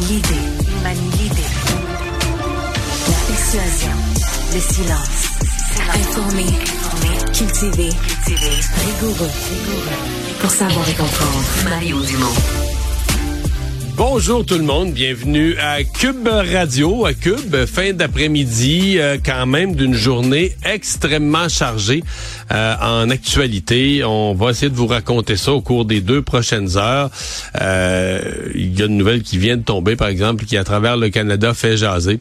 l'idée. Il manie l'idée. La persuasion. Le silence. Informé. Cultivé. Rigoureux. Pour savoir et comprendre. Mario Dumont. Bonjour tout le monde, bienvenue à Cube Radio, à Cube, fin d'après-midi, euh, quand même d'une journée extrêmement chargée euh, en actualité. On va essayer de vous raconter ça au cours des deux prochaines heures. Euh, il y a une nouvelle qui vient de tomber, par exemple, qui à travers le Canada fait jaser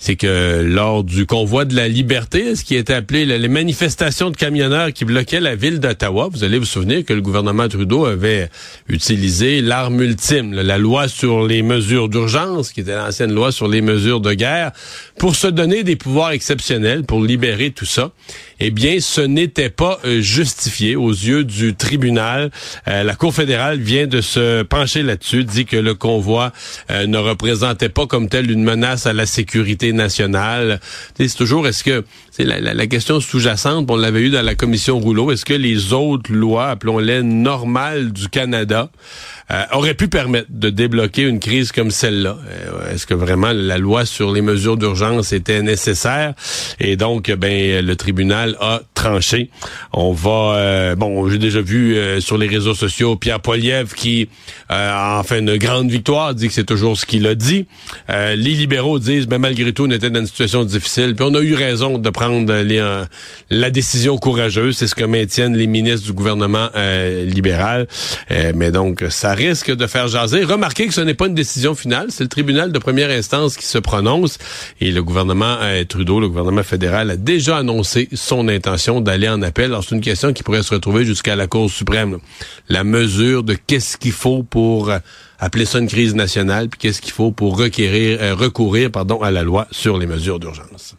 c'est que lors du convoi de la liberté, ce qui était appelé les manifestations de camionneurs qui bloquaient la ville d'Ottawa, vous allez vous souvenir que le gouvernement Trudeau avait utilisé l'arme ultime, la loi sur les mesures d'urgence, qui était l'ancienne loi sur les mesures de guerre, pour se donner des pouvoirs exceptionnels, pour libérer tout ça. Eh bien, ce n'était pas euh, justifié aux yeux du tribunal. Euh, la Cour fédérale vient de se pencher là-dessus, dit que le convoi euh, ne représentait pas comme tel une menace à la sécurité nationale. C'est toujours, est-ce que, c'est la, la, question sous-jacente, on l'avait eu dans la commission Rouleau, est-ce que les autres lois, appelons-les normales du Canada, euh, auraient pu permettre de débloquer une crise comme celle-là? Euh, est-ce que vraiment la loi sur les mesures d'urgence était nécessaire? Et donc, ben, le tribunal a tranché. On va, euh, bon, j'ai déjà vu sur les réseaux sociaux Pierre Poilievre qui a fait une grande victoire, dit que c'est toujours ce qu'il a dit. les libéraux disent, ben, malgré tout, on était dans une situation difficile. Puis on a eu raison de prendre les, la décision courageuse. C'est ce que maintiennent les ministres du gouvernement libéral. mais donc, ça risque de faire jaser. Remarquez que ce n'est pas une décision finale, c'est le tribunal de première instance qui se prononce et le gouvernement euh, Trudeau, le gouvernement fédéral a déjà annoncé son intention d'aller en appel. Alors c'est une question qui pourrait se retrouver jusqu'à la Cour suprême. La mesure de qu'est-ce qu'il faut pour euh, appeler ça une crise nationale, puis qu'est-ce qu'il faut pour requérir, euh, recourir pardon, à la loi sur les mesures d'urgence.